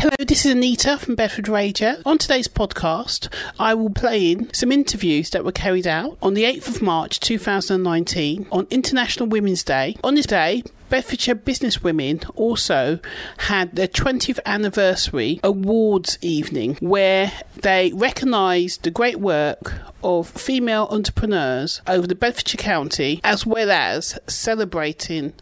Hello, this is Anita from Bedford Radio. On today's podcast, I will play in some interviews that were carried out on the 8th of March 2019 on International Women's Day. On this day, Bedfordshire Businesswomen also had their 20th anniversary awards evening where they recognised the great work of female entrepreneurs over the Bedfordshire County as well as celebrating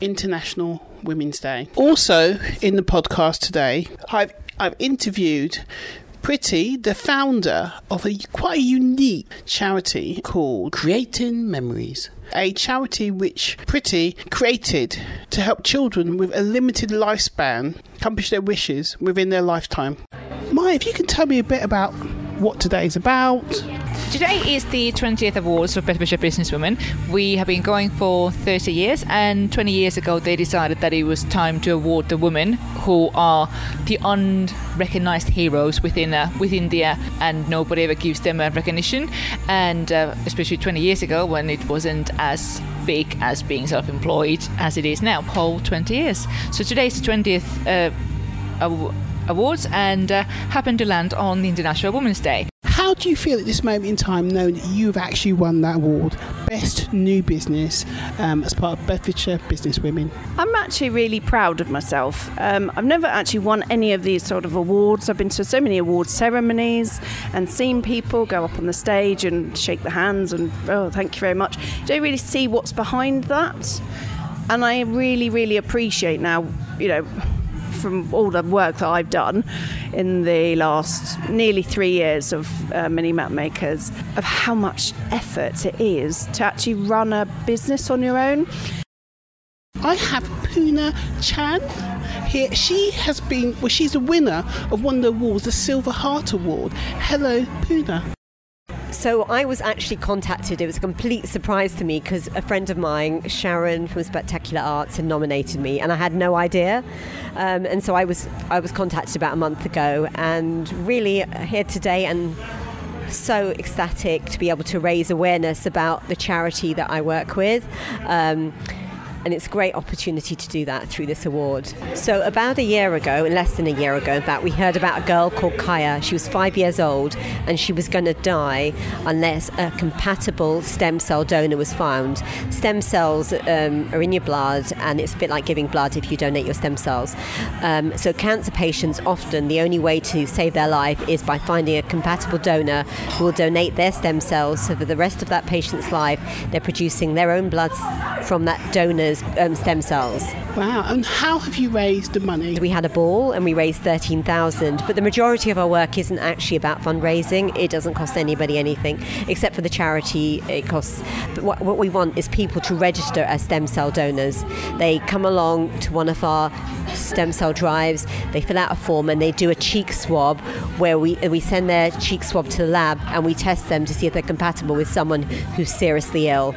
International Women's Day. Also, in the podcast today, I've, I've interviewed Pretty, the founder of a quite a unique charity called Creating Memories. A charity which Pretty created to help children with a limited lifespan accomplish their wishes within their lifetime. Maya, if you can tell me a bit about what today is about. Today is the 20th Awards of Bedfordshire Businesswomen. We have been going for 30 years, and 20 years ago they decided that it was time to award the women who are the unrecognized heroes within uh, within there, and nobody ever gives them recognition. And uh, especially 20 years ago, when it wasn't as big as being self-employed as it is now, whole 20 years. So today's the 20th. Uh, awards and uh, happened to land on the International Women's Day. How do you feel at this moment in time knowing that you've actually won that award, Best New Business, um, as part of Bedfordshire Business Women? I'm actually really proud of myself. Um, I've never actually won any of these sort of awards. I've been to so many award ceremonies and seen people go up on the stage and shake the hands and, oh, thank you very much. Don't really see what's behind that. And I really, really appreciate now, you know, from all the work that I've done in the last nearly three years of uh, Mini Map Makers, of how much effort it is to actually run a business on your own. I have Puna Chan here. She has been, well, she's a winner of one of the awards, the Silver Heart Award. Hello, Puna. So I was actually contacted. It was a complete surprise to me because a friend of mine, Sharon from Spectacular Arts, had nominated me, and I had no idea. Um, and so I was I was contacted about a month ago, and really here today and so ecstatic to be able to raise awareness about the charity that I work with. Um, and it's a great opportunity to do that through this award. So, about a year ago, less than a year ago, in fact, we heard about a girl called Kaya. She was five years old and she was going to die unless a compatible stem cell donor was found. Stem cells um, are in your blood, and it's a bit like giving blood if you donate your stem cells. Um, so, cancer patients often the only way to save their life is by finding a compatible donor who will donate their stem cells. So, for the rest of that patient's life, they're producing their own blood from that um, stem cells. Wow, and how have you raised the money? We had a ball and we raised 13,000, but the majority of our work isn't actually about fundraising. It doesn't cost anybody anything, except for the charity it costs. But what, what we want is people to register as stem cell donors. They come along to one of our stem cell drives, they fill out a form and they do a cheek swab where we, we send their cheek swab to the lab and we test them to see if they're compatible with someone who's seriously ill.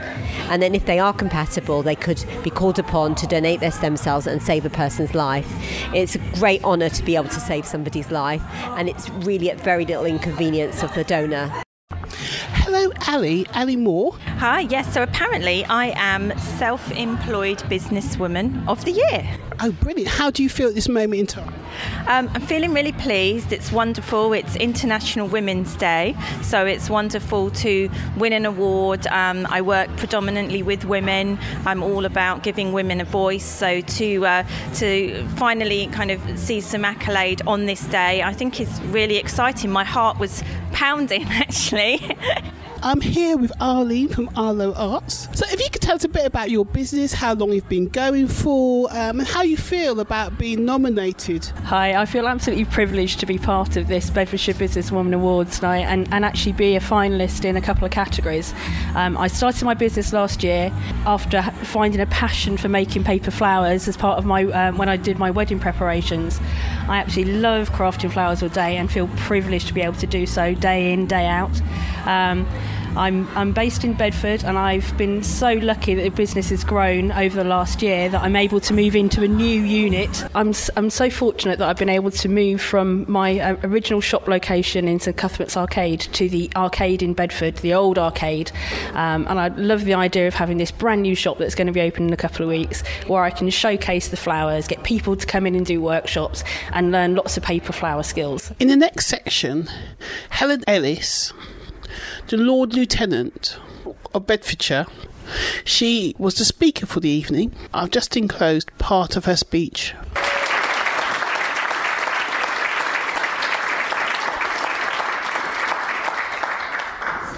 And then if they are compatible, they could be called upon to donate their stem cells and save a person's life. It's a great honour to be able to save somebody's life, and it's really at very little inconvenience of the donor. Ali. Ali Moore. Hi, yes. So apparently, I am self employed businesswoman of the year. Oh, brilliant. How do you feel at this moment in time? Um, I'm feeling really pleased. It's wonderful. It's International Women's Day, so it's wonderful to win an award. Um, I work predominantly with women. I'm all about giving women a voice. So to uh, to finally kind of see some accolade on this day, I think is really exciting. My heart was pounding actually. I'm here with Arlene from Arlo Arts. So, if you could tell us a bit about your business, how long you've been going for, um, and how you feel about being nominated. Hi, I feel absolutely privileged to be part of this Bedfordshire Businesswoman Awards night and, and actually be a finalist in a couple of categories. Um, I started my business last year after finding a passion for making paper flowers as part of my um, when I did my wedding preparations. I absolutely love crafting flowers all day and feel privileged to be able to do so day in, day out. Um, I'm, I'm based in Bedford and I've been so lucky that the business has grown over the last year that I'm able to move into a new unit. I'm, I'm so fortunate that I've been able to move from my uh, original shop location into Cuthbert's Arcade to the arcade in Bedford, the old arcade. Um, and I love the idea of having this brand new shop that's going to be open in a couple of weeks where I can showcase the flowers, get people to come in and do workshops, and learn lots of paper flower skills. In the next section, Helen Ellis, the Lord Lieutenant of Bedfordshire, she was the speaker for the evening. I've just enclosed part of her speech.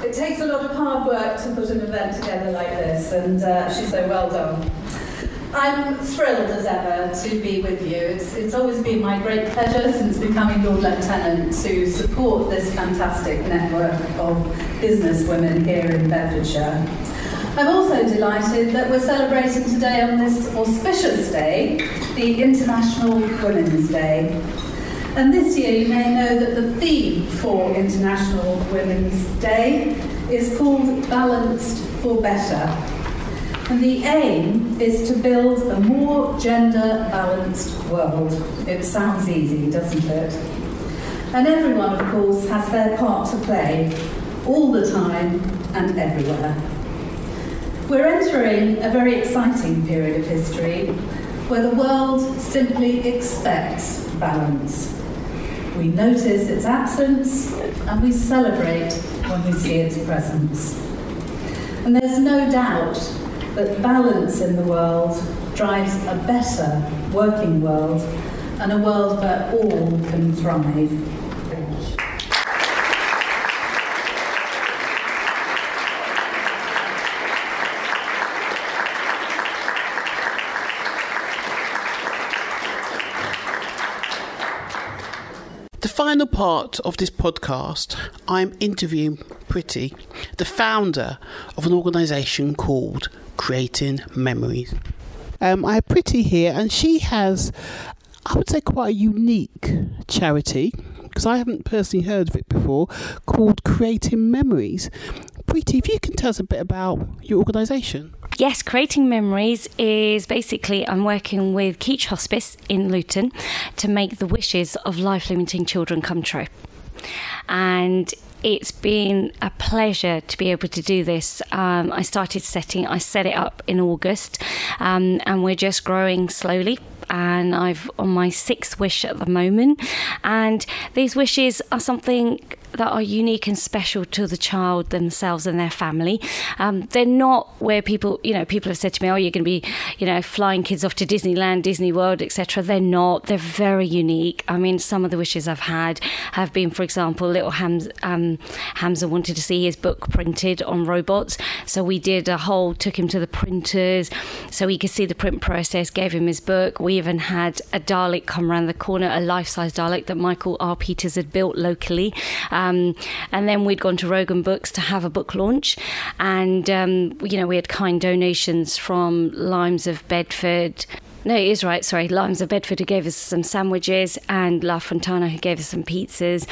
It takes a lot of hard work to put an event together like this, and uh, she's so well done. I'm thrilled as ever to be with you. It's, it's always been my great pleasure since becoming Lord Lieutenant to support this fantastic network of businesswomen here in Bedfordshire. I'm also delighted that we're celebrating today on this auspicious day, the International Women's Day. And this year you may know that the theme for International Women's Day is called Balanced for Better. And the aim is to build a more gender balanced world. It sounds easy, doesn't it? And everyone, of course, has their part to play all the time and everywhere. We're entering a very exciting period of history where the world simply expects balance. We notice its absence and we celebrate when we see its presence. And there's no doubt that balance in the world drives a better working world and a world where all can thrive. The final part of this podcast, I'm interviewing Pretty, the founder of an organisation called Creating Memories. Um, I have Pretty here, and she has, I would say, quite a unique charity because I haven't personally heard of it before called Creating Memories. Pretty, if you can tell us a bit about your organisation. Yes, Creating Memories is basically I'm working with Keech Hospice in Luton to make the wishes of life limiting children come true. And it's been a pleasure to be able to do this. Um, I started setting, I set it up in August, um, and we're just growing slowly. And I've on my sixth wish at the moment, and these wishes are something that are unique and special to the child themselves and their family. Um, they're not where people, you know, people have said to me, "Oh, you're going to be, you know, flying kids off to Disneyland, Disney World, etc." They're not. They're very unique. I mean, some of the wishes I've had have been, for example, little um, Hamza wanted to see his book printed on robots, so we did a whole, took him to the printers, so he could see the print process. Gave him his book. We even had a Dalek come around the corner, a life-size Dalek that Michael R. Peters had built locally. And then we'd gone to Rogan Books to have a book launch. And, um, you know, we had kind donations from Limes of Bedford. No, it is right. Sorry, Limes of Bedford who gave us some sandwiches, and La Fontana who gave us some pizzas,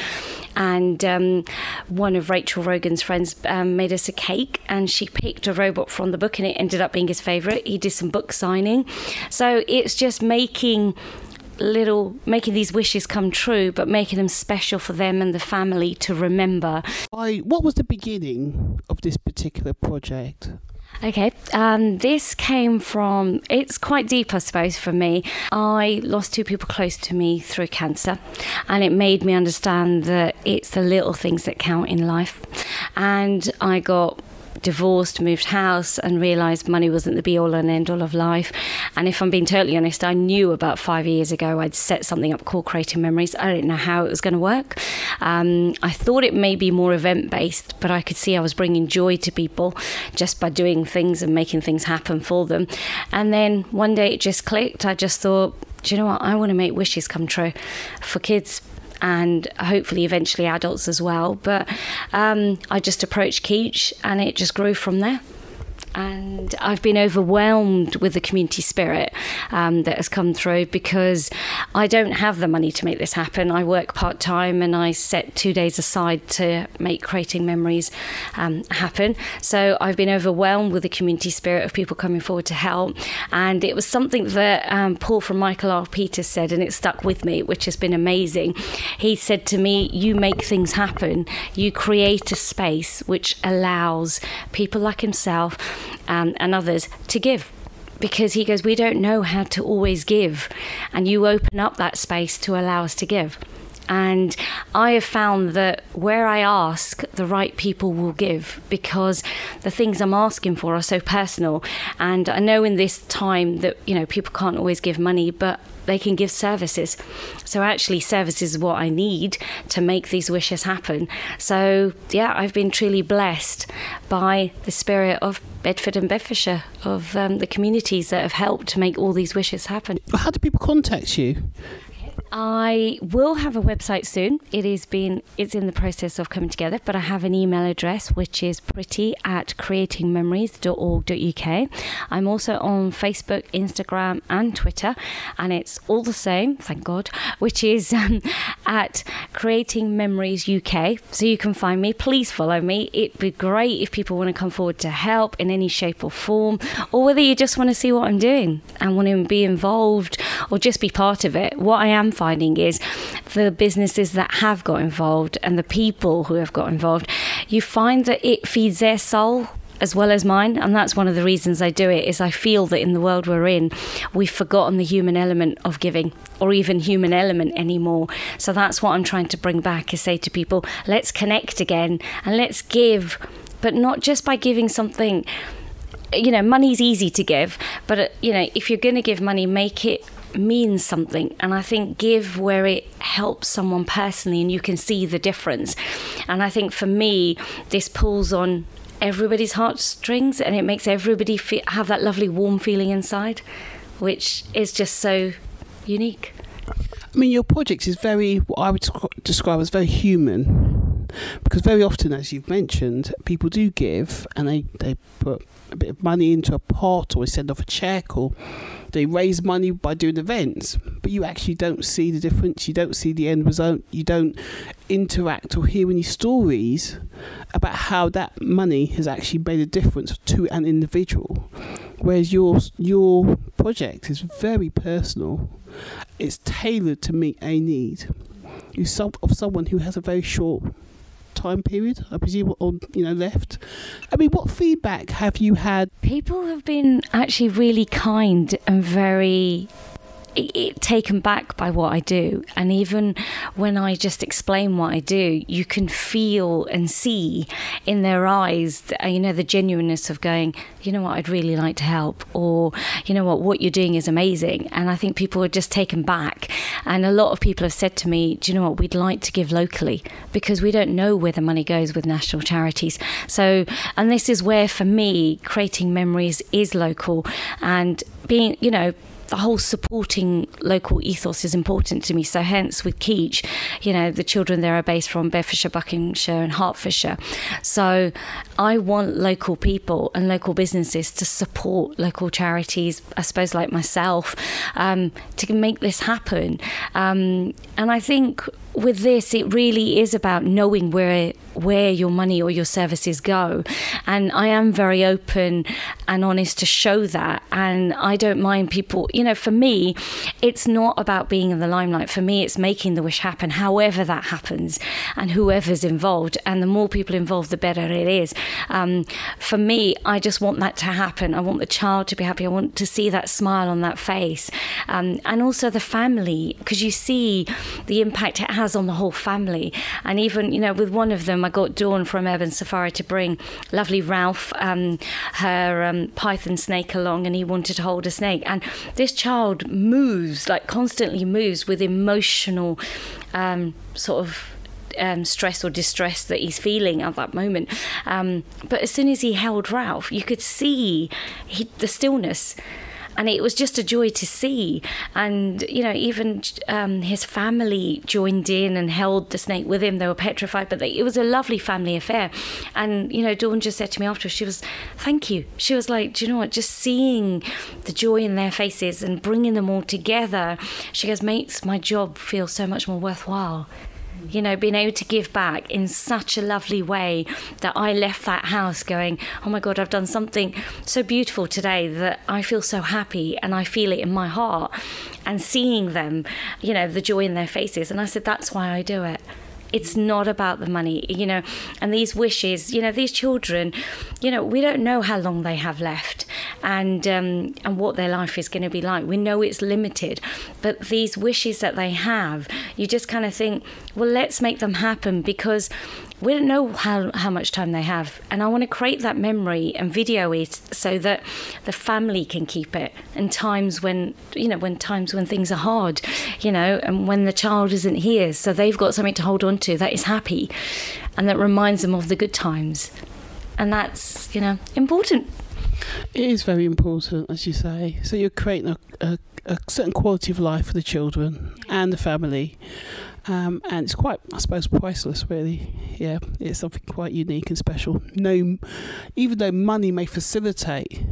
and um, one of Rachel Rogan's friends um, made us a cake, and she picked a robot from the book, and it ended up being his favourite. He did some book signing, so it's just making little making these wishes come true but making them special for them and the family to remember I, what was the beginning of this particular project? Okay, um, this came from, it's quite deep, I suppose, for me. I lost two people close to me through cancer, and it made me understand that it's the little things that count in life. And I got divorced, moved house, and realised money wasn't the be all and end all of life. And if I'm being totally honest, I knew about five years ago I'd set something up called Creating Memories. I didn't know how it was going to work. Um, I thought it may be more event based, but I could see I was bringing joy to people just by doing things and making things happen for them. And then one day it just clicked. I just thought, do you know what? I want to make wishes come true for kids and hopefully eventually adults as well. But um, I just approached Keech and it just grew from there. And I've been overwhelmed with the community spirit um, that has come through because I don't have the money to make this happen. I work part time and I set two days aside to make creating memories um, happen. So I've been overwhelmed with the community spirit of people coming forward to help, and it was something that um, Paul from Michael R. Peters said, and it stuck with me, which has been amazing. He said to me, "You make things happen. You create a space which allows people like himself." Um, and others to give because he goes, We don't know how to always give. And you open up that space to allow us to give. And I have found that where I ask, the right people will give because the things I'm asking for are so personal. And I know in this time that, you know, people can't always give money, but they can give services. So actually, services is what I need to make these wishes happen. So yeah, I've been truly blessed by the spirit of Bedford and Bedfordshire, of um, the communities that have helped to make all these wishes happen. How do people contact you? I will have a website soon. It is been it's in the process of coming together, but I have an email address which is pretty at creatingmemories.org.uk. I'm also on Facebook, Instagram, and Twitter, and it's all the same, thank God, which is um, at Creating Memories UK. So you can find me. Please follow me. It'd be great if people want to come forward to help in any shape or form, or whether you just want to see what I'm doing and want to be involved or just be part of it. What I am finding is the businesses that have got involved and the people who have got involved, you find that it feeds their soul as well as mine and that's one of the reasons I do it is I feel that in the world we're in we've forgotten the human element of giving or even human element anymore so that's what I'm trying to bring back is say to people let's connect again and let's give but not just by giving something you know money's easy to give but uh, you know if you're going to give money make it means something and i think give where it helps someone personally and you can see the difference. And i think for me this pulls on everybody's heartstrings and it makes everybody feel, have that lovely warm feeling inside which is just so unique. I mean, your project is very, what I would describe as very human, because very often, as you've mentioned, people do give and they, they put a bit of money into a pot or they send off a check or they raise money by doing events, but you actually don't see the difference. You don't see the end result. You don't interact or hear any stories about how that money has actually made a difference to an individual. Whereas your your project is very personal. It's tailored to meet a need. You of someone who has a very short time period, I presume, on you know left. I mean, what feedback have you had? People have been actually really kind and very taken back by what I do. And even when I just explain what I do, you can feel and see in their eyes, you know, the genuineness of going, you know what, I'd really like to help, or you know what, what you're doing is amazing. And I think people are just taken back. And a lot of people have said to me, do you know what, we'd like to give locally because we don't know where the money goes with national charities. So, and this is where for me, creating memories is local and being, you know, the whole supporting local ethos is important to me. So hence with Keech, you know, the children there are based from Bedfordshire, Buckinghamshire and Hertfordshire. So I want local people and local businesses to support local charities, I suppose like myself, um, to make this happen. Um, and I think with this, it really is about knowing where where your money or your services go, and I am very open and honest to show that. And I don't mind people. You know, for me, it's not about being in the limelight. For me, it's making the wish happen, however that happens, and whoever's involved. And the more people involved, the better it is. Um, for me, I just want that to happen. I want the child to be happy. I want to see that smile on that face, um, and also the family, because you see the impact it has on the whole family. And even, you know, with one of them, I got Dawn from Urban Safari to bring lovely Ralph, um, her um, python snake along, and he wanted to hold a snake. And this child moves, like constantly moves with emotional um, sort of um, stress or distress that he's feeling at that moment. Um, but as soon as he held Ralph, you could see he, the stillness. And it was just a joy to see. And you know, even um, his family joined in and held the snake with him. They were petrified, but they, it was a lovely family affair. And you know, Dawn just said to me after, she was, "Thank you." She was like, "Do you know what? Just seeing the joy in their faces and bringing them all together, she goes, makes my job feel so much more worthwhile." You know, being able to give back in such a lovely way that I left that house going, oh my God, I've done something so beautiful today that I feel so happy and I feel it in my heart. And seeing them, you know, the joy in their faces. And I said, that's why I do it it's not about the money you know and these wishes you know these children you know we don't know how long they have left and um, and what their life is going to be like. We know it's limited but these wishes that they have you just kind of think well let's make them happen because we don't know how, how much time they have. And I want to create that memory and video it so that the family can keep it in times when, you know, when times when things are hard, you know, and when the child isn't here. So they've got something to hold on to that is happy and that reminds them of the good times. And that's, you know, important. It is very important, as you say. So you're creating a, a, a certain quality of life for the children and the family. Um, and it's quite, I suppose, priceless, really. Yeah, it's something quite unique and special. No, even though money may facilitate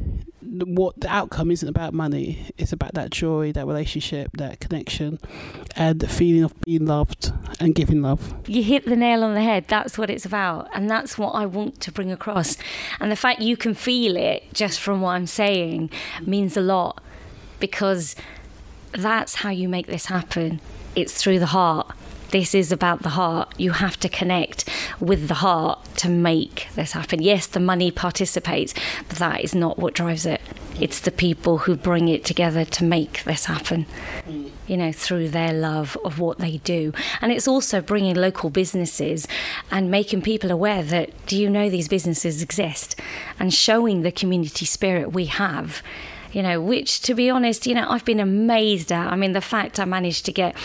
what the outcome isn't about money, it's about that joy, that relationship, that connection, and the feeling of being loved and giving love. You hit the nail on the head. That's what it's about, and that's what I want to bring across. And the fact you can feel it just from what I'm saying means a lot because that's how you make this happen. It's through the heart this is about the heart. You have to connect with the heart to make this happen. Yes, the money participates, but that is not what drives it. It's the people who bring it together to make this happen, you know, through their love of what they do. And it's also bringing local businesses and making people aware that do you know these businesses exist and showing the community spirit we have you know, which to be honest, you know, I've been amazed at. I mean, the fact I managed to get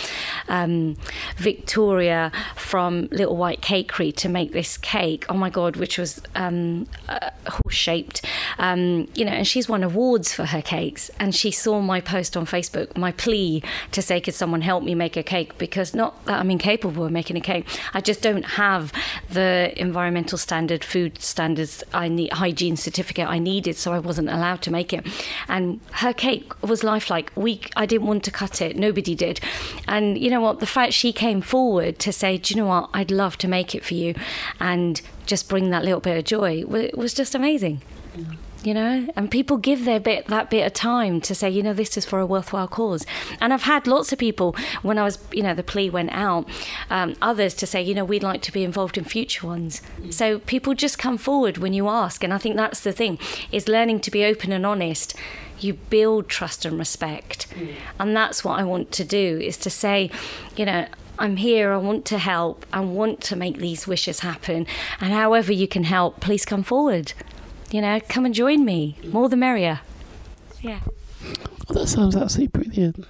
um, Victoria from Little White Cakery to make this cake, oh my God, which was um, uh, horse shaped, um, you know, and she's won awards for her cakes. And she saw my post on Facebook, my plea to say, could someone help me make a cake? Because not that I'm incapable of making a cake, I just don't have the environmental standard, food standards, I need hygiene certificate I needed, so I wasn't allowed to make it. And and her cake was lifelike. We, I didn't want to cut it. Nobody did. And you know what? The fact she came forward to say, "Do you know what? I'd love to make it for you," and just bring that little bit of joy was just amazing. Mm you know and people give their bit that bit of time to say you know this is for a worthwhile cause and i've had lots of people when i was you know the plea went out um, others to say you know we'd like to be involved in future ones mm. so people just come forward when you ask and i think that's the thing is learning to be open and honest you build trust and respect. Mm. And that's what I want to do is to say, you know, I'm here, I want to help, I want to make these wishes happen. And however you can help, please come forward. You know, come and join me. More the merrier. Yeah. Oh, that sounds absolutely brilliant.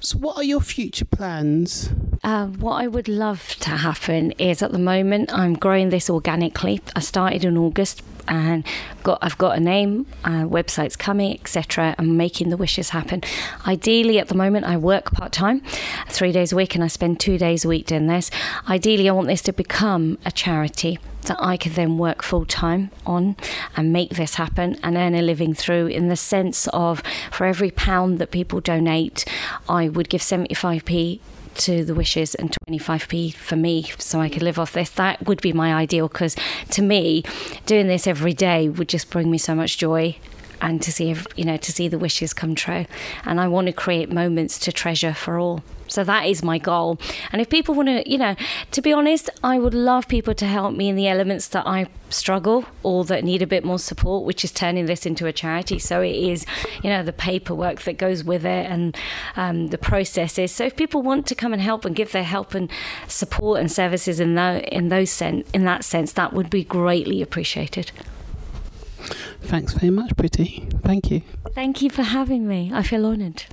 So, what are your future plans? Uh, what I would love to happen is at the moment I'm growing this organically. I started in August and got I've got a name, uh, websites coming, etc. I'm making the wishes happen. Ideally, at the moment, I work part time, three days a week, and I spend two days a week doing this. Ideally, I want this to become a charity that I could then work full time on and make this happen and earn a living through in the sense of for every pound that people donate, I would give 75p to the wishes and 25p for me so I could live off this. That would be my ideal because to me, doing this every day would just bring me so much joy and to see you know to see the wishes come true. And i want to create moments to treasure for all. So that is my goal. And if people want to you know to be honest i would love people to help me in the elements that i struggle or that need a bit more support which is turning this into a charity. So it is you know the paperwork that goes with it and um, the processes. So if people want to come and help and give their help and support and services in, that in those sen- in that sense that would be greatly appreciated Thanks very much, Pretty. Thank you. Thank you for having me. I feel honoured.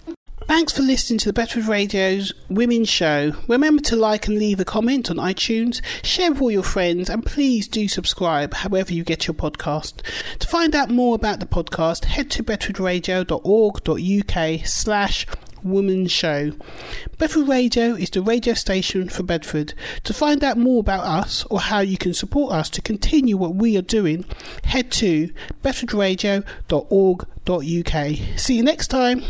Thanks for listening to the Bedford Radio's Women's Show. Remember to like and leave a comment on iTunes, share with all your friends, and please do subscribe however you get your podcast. To find out more about the podcast, head to bedfordradio.org.uk slash Woman Show. Bedford Radio is the radio station for Bedford. To find out more about us or how you can support us to continue what we are doing, head to bedfordradio.org.uk. See you next time.